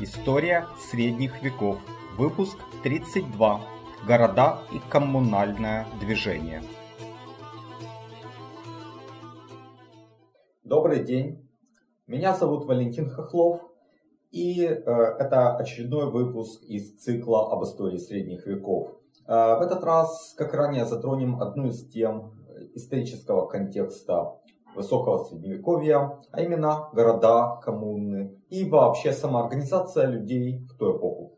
История средних веков. Выпуск 32. Города и коммунальное движение. Добрый день. Меня зовут Валентин Хохлов. И э, это очередной выпуск из цикла об истории средних веков. Э, в этот раз, как ранее, затронем одну из тем исторического контекста высокого средневековья, а именно города, коммуны и вообще самоорганизация людей в ту эпоху.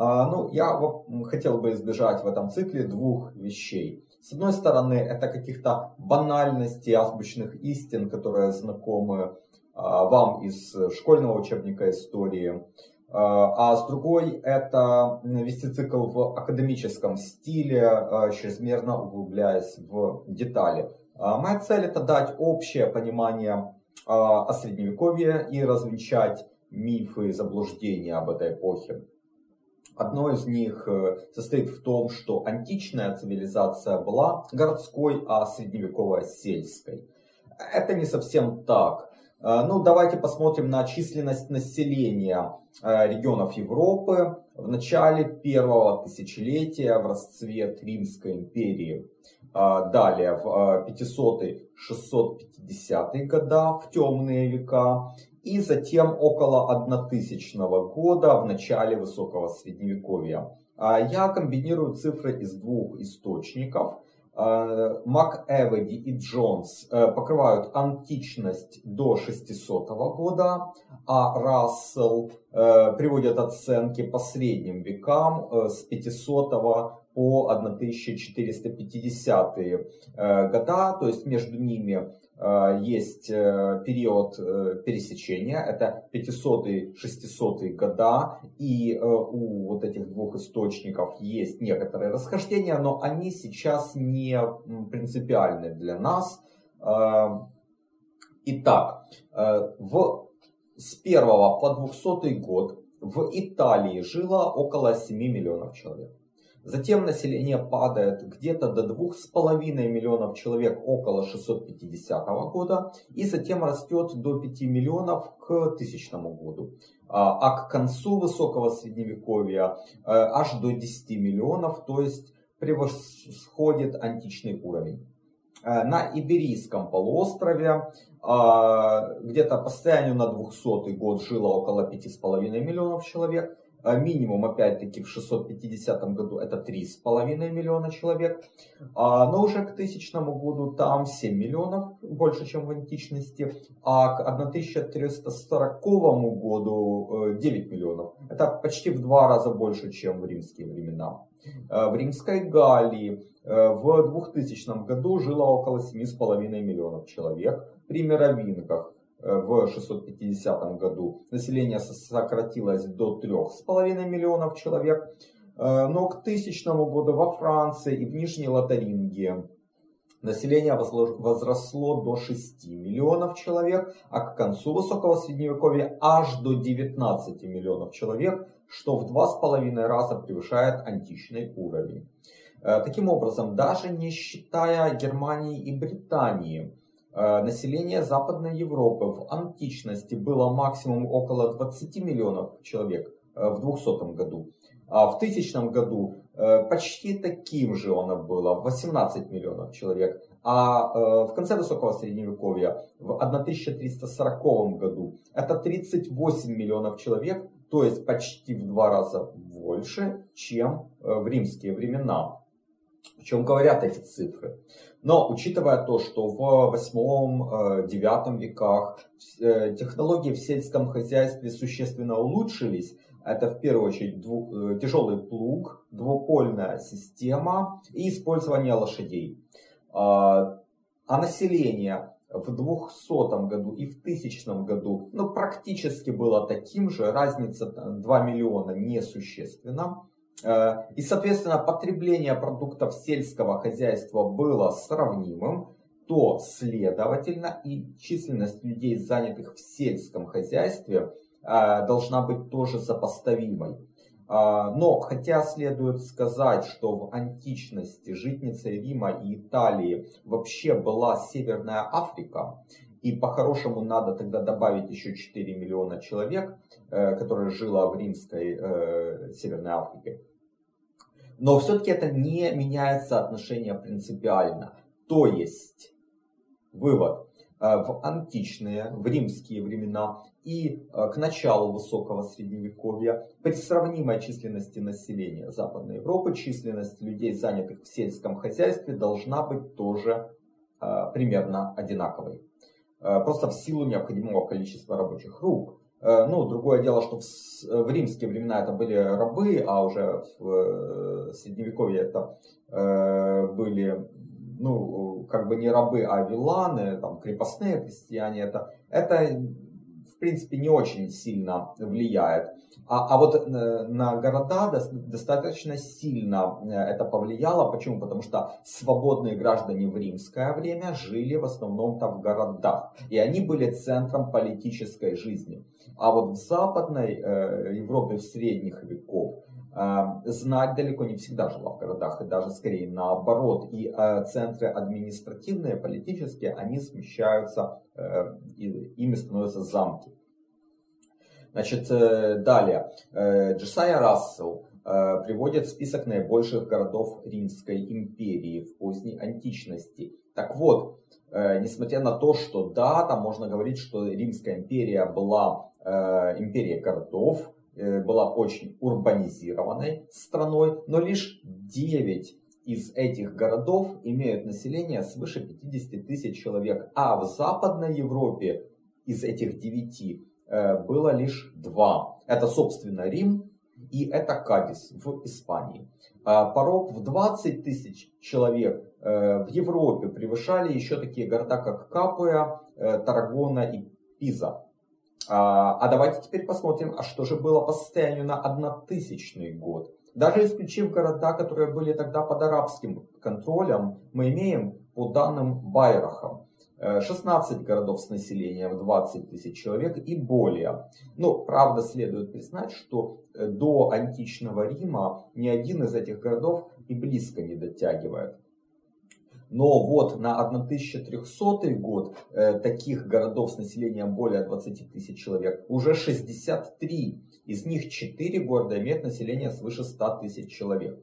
А, ну, я хотел бы избежать в этом цикле двух вещей. С одной стороны, это каких-то банальностей, азбучных истин, которые знакомы а, вам из школьного учебника истории. А, а с другой, это вести цикл в академическом стиле, чрезмерно углубляясь в детали. А, моя цель это дать общее понимание а, о средневековье и развенчать мифы и заблуждения об этой эпохе. Одно из них э, состоит в том, что античная цивилизация была городской, а средневековая сельской. Это не совсем так. Э, ну, давайте посмотрим на численность населения э, регионов Европы в начале первого тысячелетия в расцвет Римской империи. А, далее в 500-650 а, года, в темные века, и затем около 1000 года, в начале высокого средневековья. А, я комбинирую цифры из двух источников. Мак Эведи и Джонс э, покрывают античность до 600 года, а Рассел э, приводит оценки по средним векам э, с 500 по 1450 э, года, то есть между ними э, есть э, период пересечения, это 500-600 года, и у вот этих двух источников есть некоторые расхождения, но они сейчас не принципиальны для нас. Итак, в, с 1 по 200 год в Италии жило около 7 миллионов человек. Затем население падает где-то до 2,5 миллионов человек около 650 года и затем растет до 5 миллионов к 1000 году. А, а к концу высокого средневековья э, аж до 10 миллионов, то есть превосходит античный уровень. Э, на Иберийском полуострове а, где-то по состоянию на 200 год жило около 5,5 миллионов человек. А минимум, опять-таки, в 650 году это 3,5 миллиона человек, а, но уже к 1000 году там 7 миллионов, больше, чем в античности, а к 1340 году 9 э, миллионов. Это почти в два раза больше, чем в римские времена. Э, в римской Галлии э, в 2000 году жило около 7,5 миллионов человек, при мировинках в 650 году население сократилось до 3,5 миллионов человек. Э, но к 1000 году во Франции и в Нижней Лотаринге население возросло до 6 миллионов человек, а к концу высокого средневековья аж до 19 миллионов человек, что в 2,5 раза превышает античный уровень. Э, таким образом, даже не считая Германии и Британии, Э, население Западной Европы в античности было максимум около 20 миллионов человек э, в 200 году. А в 1000 году э, почти таким же оно было, 18 миллионов человек. А в конце высокого средневековья, в 1340 году, это 38 миллионов человек, то есть почти в два раза больше, чем в римские времена. О чем говорят эти цифры? Но учитывая то, что в 8-9 э, веках э, технологии в сельском хозяйстве существенно улучшились, это в первую очередь дву, э, тяжелый плуг, двупольная система и использование лошадей. А, а население в 200 году и в 1000 году ну, практически было таким же, разница 2 миллиона несущественна. Э, и, соответственно, потребление продуктов сельского хозяйства было сравнимым, то, следовательно, и численность людей, занятых в сельском хозяйстве, э, должна быть тоже сопоставимой. Э, но, хотя следует сказать, что в античности житницей Рима и Италии вообще была Северная Африка, и по-хорошему надо тогда добавить еще 4 миллиона человек, которые жило в римской э, Северной Африке. Но все-таки это не меняет соотношение принципиально. То есть, вывод, э, в античные, в римские времена и к началу высокого средневековья при сравнимой численности населения Западной Европы численность людей, занятых в сельском хозяйстве, должна быть тоже примерно одинаковой. Э, просто в силу необходимого количества рабочих рук. Э, ну, другое дело, что в, э, в римские времена это были рабы, а уже в средневековье это были, ну, как бы не рабы, а виланы, там, крепостные крестьяне. Это, это в принципе, не очень сильно влияет. А, а вот э, на города достаточно сильно э, это повлияло. Почему? Потому что свободные граждане в римское время жили в основном-то в городах. И они были центром политической жизни. А вот в западной э, Европе в средних веков знать далеко не всегда жила в городах, и даже скорее наоборот. И центры административные, политические, они смещаются, ими становятся замки. Значит, э, далее. Э, Джесайя Рассел э, приводит список наибольших городов Римской империи в поздней античности. Так вот, несмотря на то, что да, там можно говорить, что Римская империя была империей городов, была очень урбанизированной страной, но лишь 9 из этих городов имеют население свыше 50 тысяч человек, а в Западной Европе из этих 9 Э, было лишь два. Это, собственно, Рим и это Кадис в Испании. А порог в 20 тысяч человек э, в Европе превышали еще такие города, как Капуя, э, Тарагона и Пиза. А, а давайте теперь посмотрим, а что же было по состоянию на 1000 год. Даже исключив города, которые были тогда под арабским контролем, мы имеем по данным Байрахам 16 городов с населением 20 тысяч человек и более. Но, правда, следует признать, что э, до античного Рима ни один из этих городов и близко не дотягивает. Но вот на 1300 год э, таких городов с населением более 20 тысяч человек уже 63. Из них 4 города имеют население свыше 100 тысяч человек.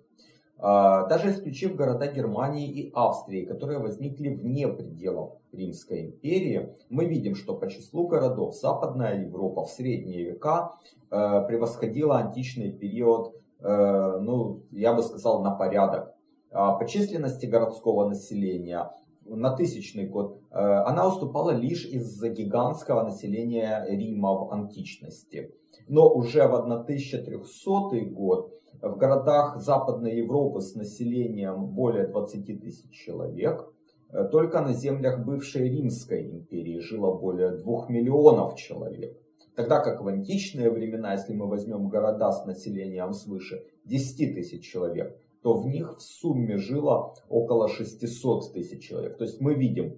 А, даже исключив города Германии и Австрии, которые возникли вне пределов Римской империи, мы видим, что по числу городов Западная Европа в средние века э, превосходила античный период, э, ну, я бы сказал, на порядок. А по численности городского населения на тысячный год э, она уступала лишь из-за гигантского населения Рима в античности. Но уже в 1300 год в городах Западной Европы с населением более 20 тысяч человек, э, только на землях бывшей Римской империи жило более 2 миллионов человек. Тогда как в античные времена, если мы возьмем города с населением свыше 10 тысяч человек, то в них в сумме жило около 600 тысяч человек. То есть мы видим,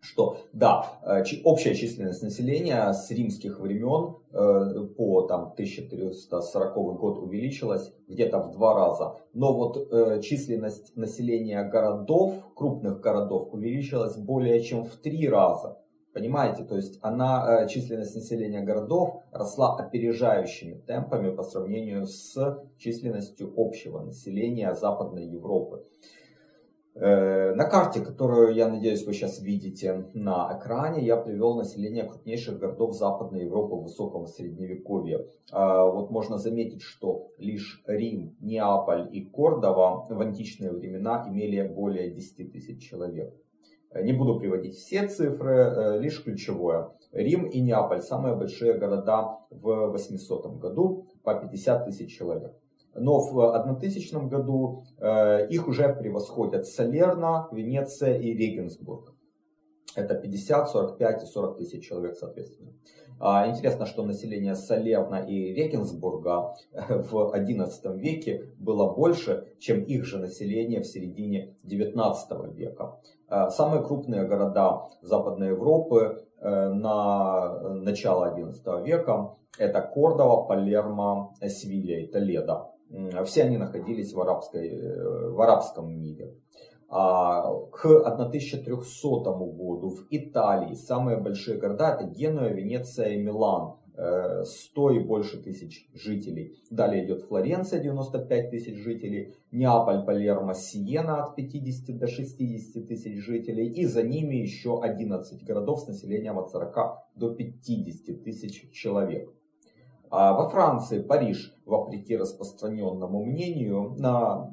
что да, э, общая численность населения с римских времен э, по там, 1440 год увеличилась где-то в два раза. Но вот э, численность населения городов, крупных городов, увеличилась более чем в три раза. Понимаете, то есть она, численность населения городов росла опережающими темпами по сравнению с численностью общего населения Западной Европы. Э, на карте, которую, я надеюсь, вы сейчас видите на экране, я привел население крупнейших городов Западной Европы высокого средневековья. А, вот можно заметить, что лишь Рим, Неаполь и Кордова в античные времена имели более 10 тысяч человек. Э, не буду приводить все цифры, э, лишь ключевое. Рим и Неаполь самые большие города в 800 году по 50 тысяч человек но в 1000 году э, их уже превосходят Салерна, Венеция и Регенсбург. Это 50, 45 и 40 тысяч человек соответственно. А, интересно, что население Салерна и Регенсбурга в XI веке было больше, чем их же население в середине XIX века. А, самые крупные города Западной Европы э, на начало XI века это Кордова, Палермо, Севилья и Толедо. Все они находились в, арабской, э, в арабском мире. А к 1300 году в Италии самые большие города это Генуя, Венеция и Милан. 100 э, и больше тысяч жителей. Далее идет Флоренция, 95 тысяч жителей, Неаполь, Палермо, Сиена от 50 до 60 тысяч жителей. И за ними еще 11 городов с населением от 40 до 50 тысяч человек. А во Франции Париж, вопреки распространенному мнению, на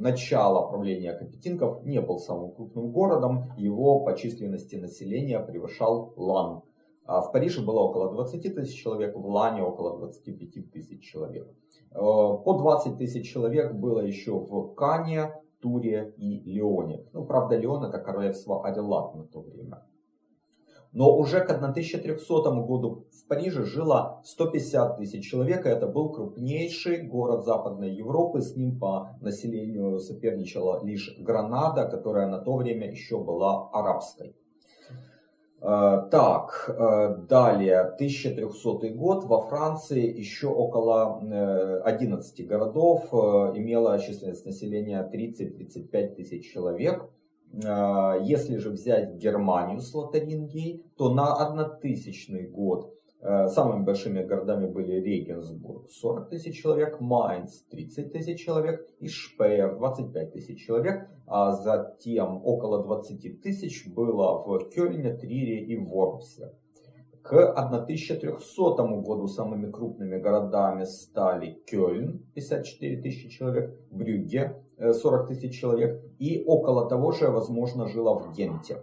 начало правления Капетинков не был самым крупным городом, его по численности населения превышал Лан. А в Париже было около 20 тысяч человек, в Лане около 25 тысяч человек. Э, по 20 тысяч человек было еще в Кане, Туре и Лионе. Ну, правда, Лион это королевство Арелат на то время. Но уже к 1300 году в Париже жило 150 тысяч человек, и это был крупнейший город Западной Европы. С ним по населению соперничала лишь Гранада, которая на то время еще была арабской. Э, так, э, далее, 1300 год, во Франции еще около 11 э, городов имело численность населения 30-35 тысяч человек. Если же взять Германию с Лотарингией, то на 1000 год самыми большими городами были Регенсбург 40 тысяч человек, Майнц 30 тысяч человек и Шпеер 25 тысяч человек. А затем около 20 тысяч было в Кёльне, Трире и Вормсе. К 1300 году самыми крупными городами стали Кёльн 54 тысячи человек, Брюгге 40 тысяч человек и около того же, возможно, жило в Генте.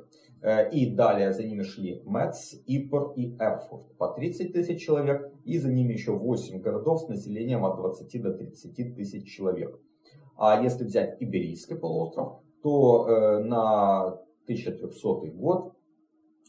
Э, и далее за ними шли Мэтс, Иппор и Эрфурт по 30 тысяч человек. И за ними еще 8 городов с населением от 20 до 30 тысяч человек. А если взять Иберийский полуостров, то э, на 1300 год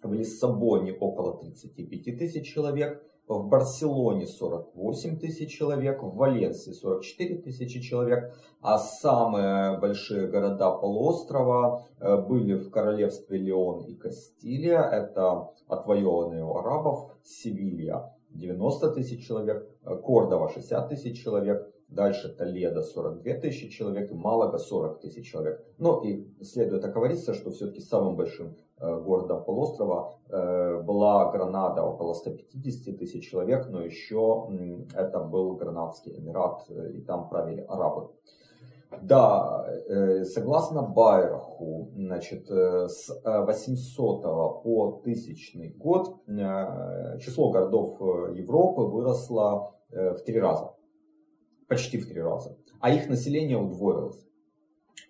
в Лиссабоне около 35 тысяч человек, в Барселоне 48 тысяч человек, в Валенсии 44 тысячи человек, а самые большие города полуострова э, были в королевстве Леон и Кастилия, это отвоеванные у арабов, Севилья 90 тысяч человек, э, Кордова 60 тысяч человек, Дальше Толедо 42 тысячи человек Малага 40 тысяч человек. Но и следует оговориться, что все-таки самым большим э, городом полуострова э, была Гранада, около 150 тысяч человек, но еще это был Гранадский Эмират, э, и там правили арабы. Да, согласно Байраху, значит, с 800 по 1000 год число городов Европы выросло в три раза почти в три раза, а их население удвоилось.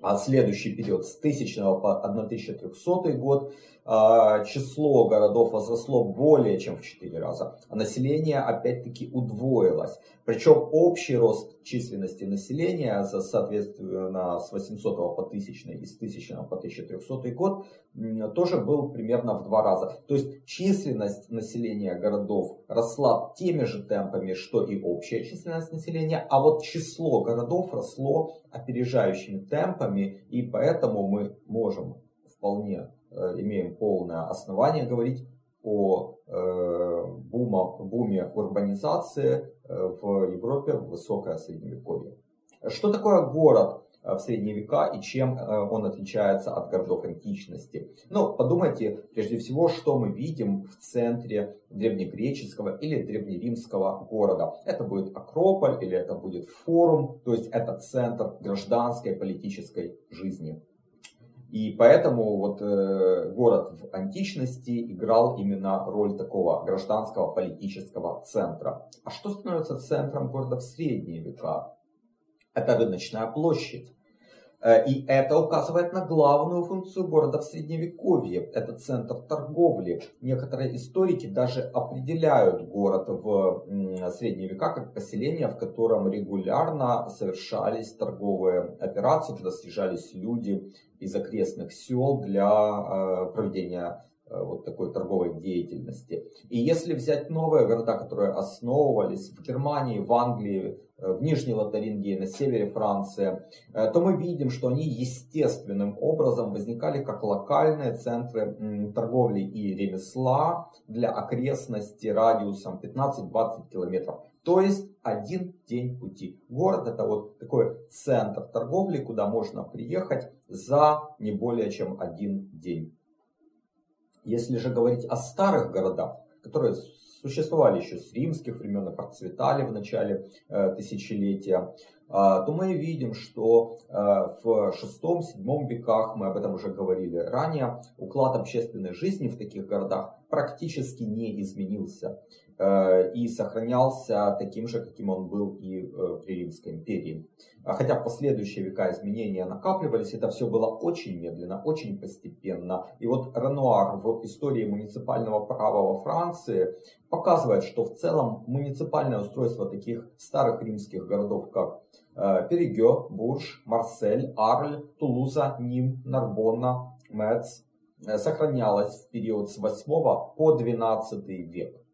А следующий период с 1000 по 1300 год число городов возросло более чем в 4 раза, а население опять-таки удвоилось. Причем общий рост численности населения, соответственно, с 800 по 1000 и с 1000 по 1300 год, тоже был примерно в два раза. То есть численность населения городов росла теми же темпами, что и общая численность населения, а вот число городов росло опережающими темпами, и поэтому мы можем вполне имеем полное основание говорить о э, бума, буме урбанизации э, в Европе в высокое средневековье. Что такое город в средние века и чем он отличается от городов античности? Ну, подумайте прежде всего, что мы видим в центре древнегреческого или древнеримского города. Это будет Акрополь или это будет форум, то есть это центр гражданской политической жизни и поэтому вот э, город в античности играл именно роль такого гражданского политического центра. А что становится центром города в средние века? Это рыночная площадь. Э, и это указывает на главную функцию города в Средневековье. Это центр торговли. Некоторые историки даже определяют город в Средние века как поселение, в котором регулярно совершались торговые операции, куда съезжались люди из окрестных сел для э, проведения вот такой торговой деятельности. И если взять новые города, которые основывались в Германии, в Англии, в Нижней Лотарингии, на севере Франции, то мы видим, что они естественным образом возникали как локальные центры торговли и ремесла для окрестности радиусом 15-20 километров. То есть один день пути. Город это вот такой центр торговли, куда можно приехать за не более чем один день. Если же говорить о старых городах, которые существовали еще с римских времен и процветали в начале э, тысячелетия, э, то мы видим, что э, в шестом-седьмом веках, мы об этом уже говорили ранее, уклад общественной жизни в таких городах практически не изменился. Э, и сохранялся таким же, каким он был и э, при Римской империи. А хотя в последующие века изменения накапливались, это все было очень медленно, очень постепенно. И вот Ренуар в истории муниципального права во Франции показывает, что в целом муниципальное устройство таких старых римских городов, как э, Перегё, Бурж, Марсель, Арль, Тулуза, Ним, Нарбонна, Мец, сохранялось в период с 8 по 12 век.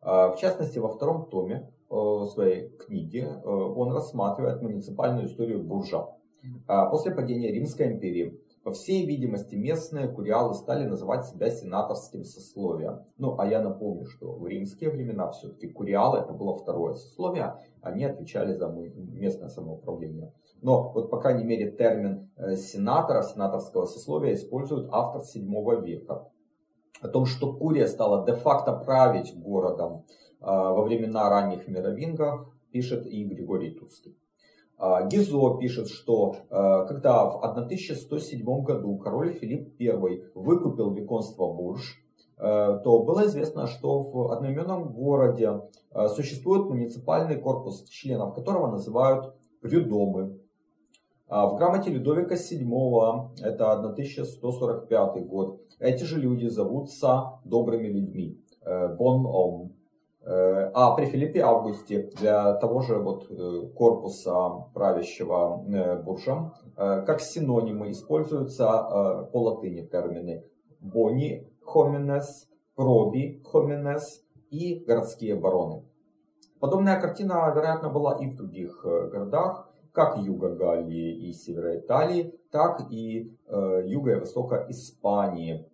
А, в частности, во втором томе э, своей книги э, он рассматривает муниципальную историю Буржа. А, после падения Римской империи, по всей видимости, местные куриалы стали называть себя сенаторским сословием. Ну, а я напомню, что в римские времена все-таки куриалы это было второе сословие, они отвечали за местное самоуправление. Но вот, по крайней мере, термин э, сенатора, сенаторского сословия использует автор 7 века о том, что Курия стала де-факто править городом а, во времена ранних мировингов, пишет и Григорий Турский. А, Гизо пишет, что а, когда в 1107 году король Филипп I выкупил виконство Бурж, то было известно, что в одноименном городе существует муниципальный корпус, членов которого называют прюдомы. В грамоте Людовика VII, это 1145 год, эти же люди зовутся добрыми людьми. Бон э, Ом. Э, а при Филиппе Августе для того же вот э, корпуса правящего буржа как синонимы используются по латыни термины бони хоминес, проби хоминес и городские бароны. Подобная картина, вероятно, была и в других городах, как юга Галлии и севера Италии, так и э, юга и востока Испании.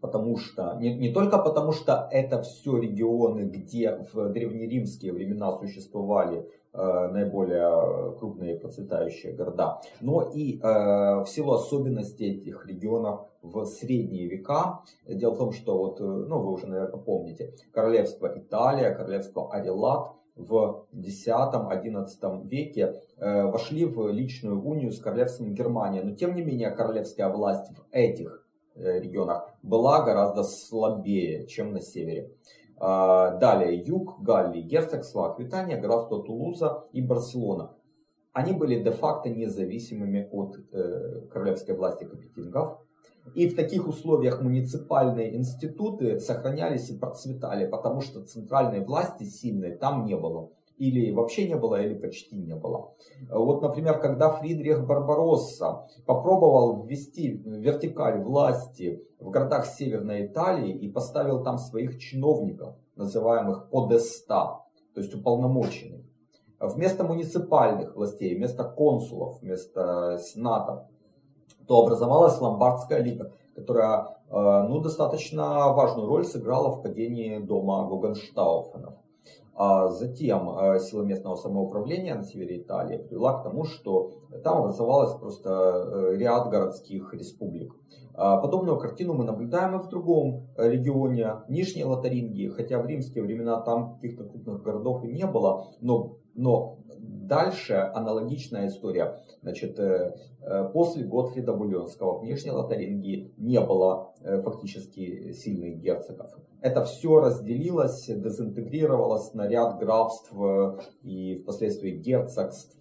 Потому что, не, не только потому что это все регионы, где в древнеримские времена существовали э, наиболее крупные процветающие города, но и э, в силу особенностей этих регионов в средние века. Дело в том, что вот, э, ну вы уже, наверное, помните, королевство Италия, королевство Арилат – в X-XI веке э, вошли в личную унию с королевством Германии. Но тем не менее королевская власть в этих э, регионах была гораздо слабее, чем на севере. А, далее юг Галлии, герцогство Аквитания, графство Тулуза и Барселона. Они были де-факто независимыми от э, королевской власти капетингов. И в таких условиях муниципальные институты сохранялись и процветали, потому что центральной власти сильной там не было. Или вообще не было, или почти не было. Вот, например, когда Фридрих Барбаросса попробовал ввести вертикаль власти в городах Северной Италии и поставил там своих чиновников, называемых подеста, то есть уполномоченных, вместо муниципальных властей, вместо консулов, вместо сенатов, то образовалась Ломбардская лига, которая э, ну, достаточно важную роль сыграла в падении дома Гогенштауфенов. А затем э, сила местного самоуправления на севере Италии привела к тому, что там образовалась просто э, ряд городских республик. А подобную картину мы наблюдаем и в другом регионе, Нижней Лотарингии, хотя в римские времена там каких-то крупных городов и не было, но, но Дальше аналогичная история. Значит, э, э, после Готфрида Бульонского в Нижней Лотарингии не было э, фактически сильных герцогов. Это все разделилось, дезинтегрировалось на ряд графств и впоследствии герцогств.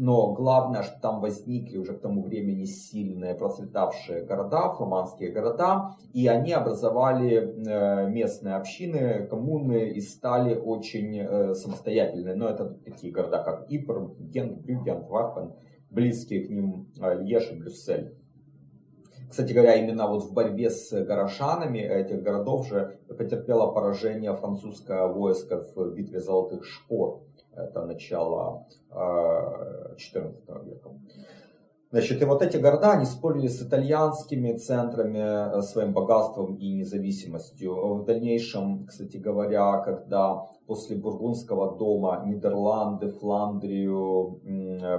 Но главное, что там возникли уже к тому времени сильные процветавшие города, фламандские города, и они образовали э, местные общины, коммуны и стали очень э, самостоятельными. Но это такие города, как Ипр, Гент, Брюгге, Антверпен, близкие к ним э, Льеж и Брюссель. Кстати говоря, именно вот в борьбе с горожанами этих городов же потерпело поражение французское войско в битве Золотых Шпор. Это начало XIV века. Значит, и вот эти города, они спорили с итальянскими центрами э, своим богатством и независимостью. В дальнейшем, кстати говоря, когда после Бургундского дома Нидерланды, Фландрию,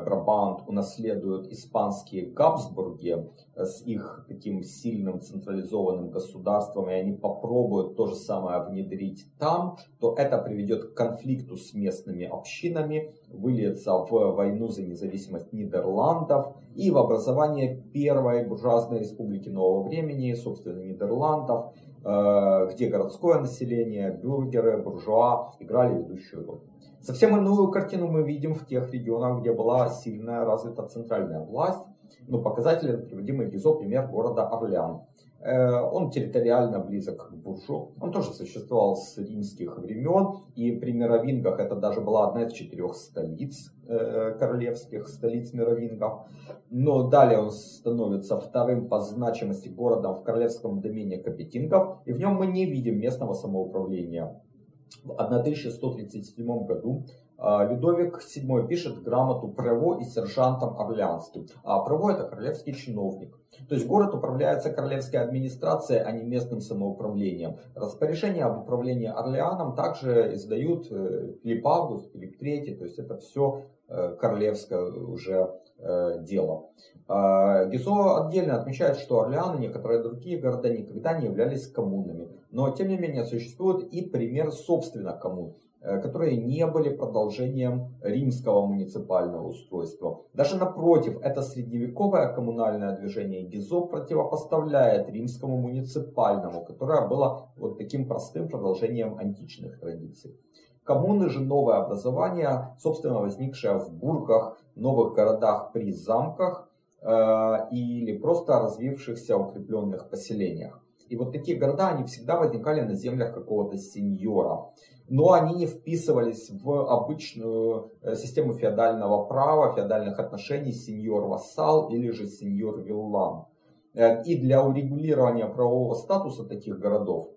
Брабант унаследуют испанские Габсбурги с их таким сильным централизованным государством, и они попробуют то же самое внедрить там, то это приведет к конфликту с местными общинами, выльется в войну за независимость Нидерландов и в образование первой буржуазной республики нового времени, собственно, Нидерландов, Э, где городское население, бюргеры, буржуа играли ведущую роль. Совсем иную картину мы видим в тех регионах, где была сильная развита центральная власть. Ну, показателен приводимый Гизо пример города Орлеан. Э, он территориально близок к Буржу. Он тоже существовал с римских времен. И при мировингах это даже была одна из четырех столиц э, королевских, столиц мировингов. Но далее он становится вторым по значимости городом в королевском домене Капетингов. И в нем мы не видим местного самоуправления. В 1137 году Людовик VII пишет грамоту Прево и сержантам Орлеанским. А Прево это королевский чиновник. То есть город управляется королевской администрацией, а не местным самоуправлением. Распоряжение об управлении Орлеаном также издают э, Филипп Август, Филипп III, то есть это все э, королевское уже э, дело. А, Гизо отдельно отмечает, что Орлеан и некоторые другие города никогда не являлись коммунами. Но тем не менее существует и пример собственно коммун. Э, которые не были продолжением римского муниципального устройства. Даже напротив, это средневековое коммунальное движение Гизо противопоставляет римскому муниципальному, которое было вот таким простым продолжением античных традиций. Коммуны же новое образование, собственно возникшее в бургах, новых городах при замках э, или просто развившихся укрепленных поселениях. И вот такие города, они всегда возникали на землях какого-то сеньора но они не вписывались в обычную э, систему феодального права, феодальных отношений сеньор-вассал или же сеньор-виллан. Э, и для урегулирования правового статуса таких городов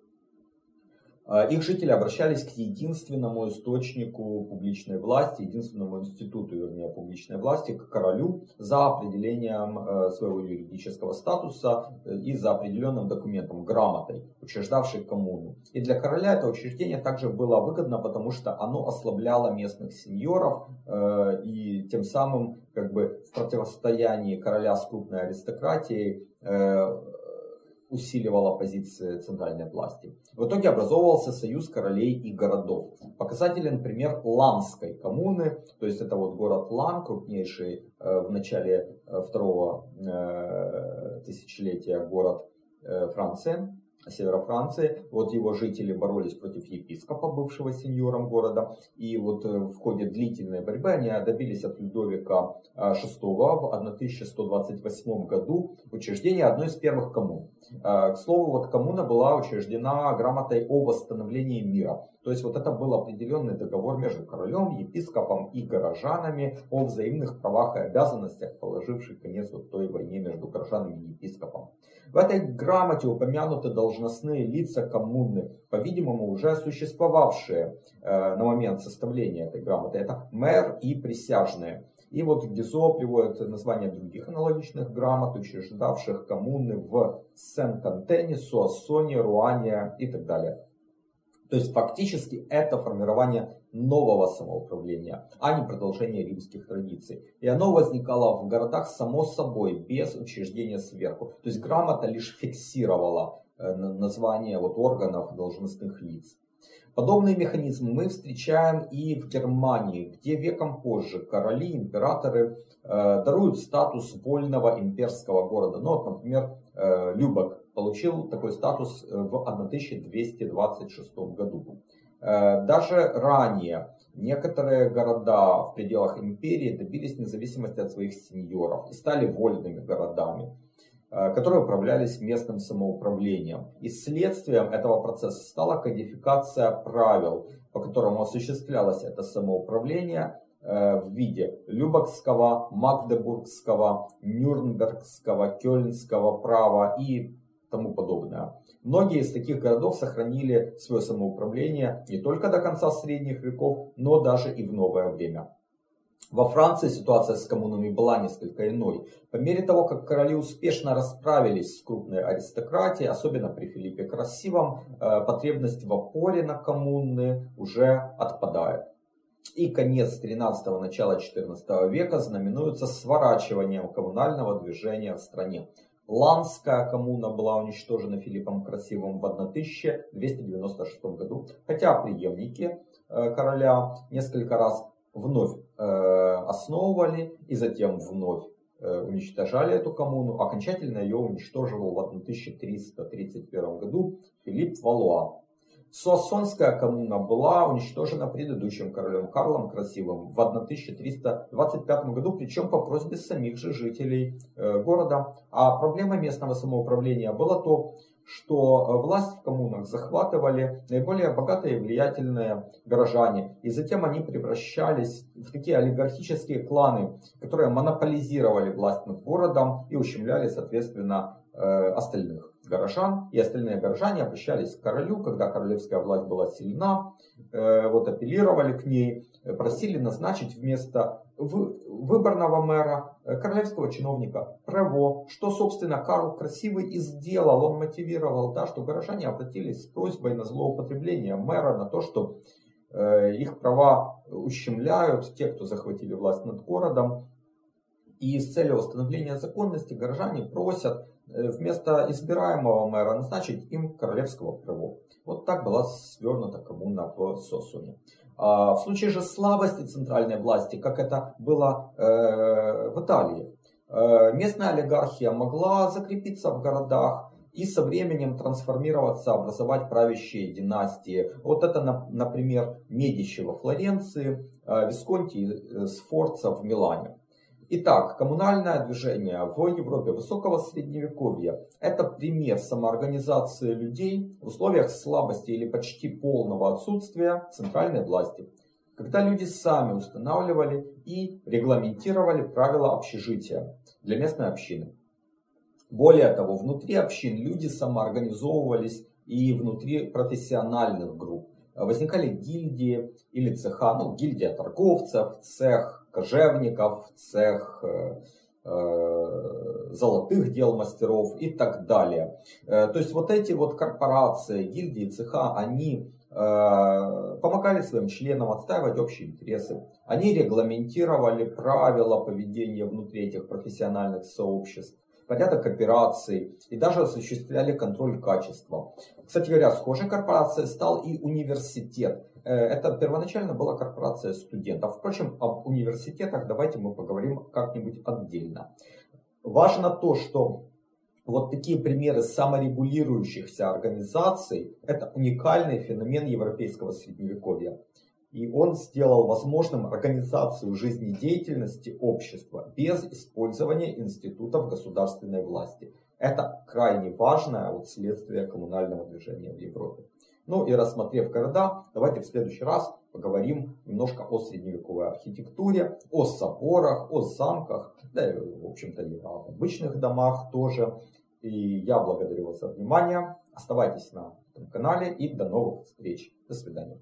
их жители обращались к единственному источнику публичной власти, единственному институту, вернее, публичной власти, к королю за определением э, своего юридического статуса э, и за определенным документом, грамотой, учреждавшей коммуну. И для короля это учреждение также было выгодно, потому что оно ослабляло местных сеньоров э, и тем самым как бы в противостоянии короля с крупной аристократией усиливала позиции центральной власти. В итоге образовывался союз королей и городов. Показателен пример Ланской коммуны, то есть это вот город Лан, крупнейший э, в начале э, второго э, тысячелетия город Франции севера Франции. Вот его жители боролись против епископа, бывшего сеньором города. И вот э, в ходе длительной борьбы они добились от Людовика VI в 1128 году учреждения одной из первых коммун. К слову, вот коммуна была учреждена грамотой о восстановлении мира. То есть вот это был определенный договор между королем, епископом и горожанами о взаимных правах и обязанностях, положивший конец вот той войне между горожанами и епископом. В этой грамоте упомянуты должностные лица коммуны, по-видимому, уже существовавшие э, на момент составления этой грамоты. Это мэр и присяжные. И вот Гизо приводит название других аналогичных грамот, учреждавших коммуны в Сен-Кантене, Суассоне, Руане и так далее. То есть фактически это формирование нового самоуправления, а не продолжение римских традиций. И оно возникало в городах само собой, без учреждения сверху. То есть грамота лишь фиксировала э, название вот органов должностных лиц. Подобные механизмы мы встречаем и в Германии, где веком позже короли, императоры э, даруют статус вольного имперского города. Ну, вот, например, э, Любек получил такой статус э, в 1226 году. Э, даже ранее некоторые города в пределах империи добились независимости от своих сеньоров и стали вольными городами, которые управлялись местным самоуправлением. И следствием этого процесса стала кодификация правил, по которому осуществлялось это самоуправление э, в виде Любокского, Магдебургского, Нюрнбергского, Кёльнского права и тому подобное. Многие из таких городов сохранили свое самоуправление не только до конца средних веков, но даже и в новое время. Во Франции ситуация с коммунами была несколько иной. По мере того, как короли успешно расправились с крупной аристократией, особенно при Филиппе Красивом, э, потребность в опоре на коммуны уже отпадает. И конец 13-го, начало 14 века знаменуется сворачиванием коммунального движения в стране. Ланская коммуна была уничтожена Филиппом Красивым в 1296 году, хотя преемники э, короля несколько раз вновь основывали и затем вновь э, уничтожали эту коммуну. Окончательно ее уничтожил в 1331 году Филипп Валуа. Суассонская коммуна была уничтожена предыдущим королем Карлом Красивым в 1325 году, причем по просьбе самих же жителей э, города. А проблема местного самоуправления была то, что э, власть в коммунах захватывали наиболее богатые и влиятельные горожане. И затем они превращались в такие олигархические кланы, которые монополизировали власть над городом и ущемляли, соответственно, э, остальных горожан. И остальные горожане обращались к королю, когда королевская власть была сильна, э, вот апеллировали к ней, просили назначить вместо выборного мэра, э, королевского чиновника, Прево, что, собственно, Карл Красивый и сделал. Он мотивировал, да, что горожане обратились с просьбой на злоупотребление мэра, на то, что э, их права ущемляют те, кто захватили власть над городом. И с целью восстановления законности горожане просят вместо избираемого мэра назначить им королевского Прево. Вот так была свернута коммуна в Сосуне. А, в случае же слабости центральной власти, как это было э, в Италии, э, местная олигархия могла закрепиться в городах и со временем трансформироваться, образовать правящие династии. Вот это, например, Медичи во Флоренции, э, Висконти и Сфорца в Милане. Итак, коммунальное движение в Европе высокого средневековья – это пример самоорганизации людей в условиях слабости или почти полного отсутствия центральной власти, когда люди сами устанавливали и регламентировали правила общежития для местной общины. Более того, внутри общин люди самоорганизовывались и внутри профессиональных групп. Возникали гильдии или цеха, ну, гильдия торговцев, цех кожевников, цех золотых дел мастеров и так далее. То есть вот эти вот корпорации, гильдии, цеха, они помогали своим членам отстаивать общие интересы. Они регламентировали правила поведения внутри этих профессиональных сообществ порядок операций и даже осуществляли контроль качества. Кстати говоря, схожей корпорацией стал и университет. Э, это первоначально была корпорация студентов. Впрочем, об университетах давайте мы поговорим как-нибудь отдельно. Важно то, что вот такие примеры саморегулирующихся организаций – это уникальный феномен европейского средневековья. И он сделал возможным организацию жизнедеятельности общества без использования институтов государственной власти. Это крайне важное вот следствие коммунального движения в Европе. Ну и рассмотрев города, давайте в следующий раз поговорим немножко о средневековой архитектуре, о соборах, о замках, да и в общем-то и о обычных домах тоже. И я благодарю вас за внимание. Оставайтесь на этом канале и до новых встреч. До свидания.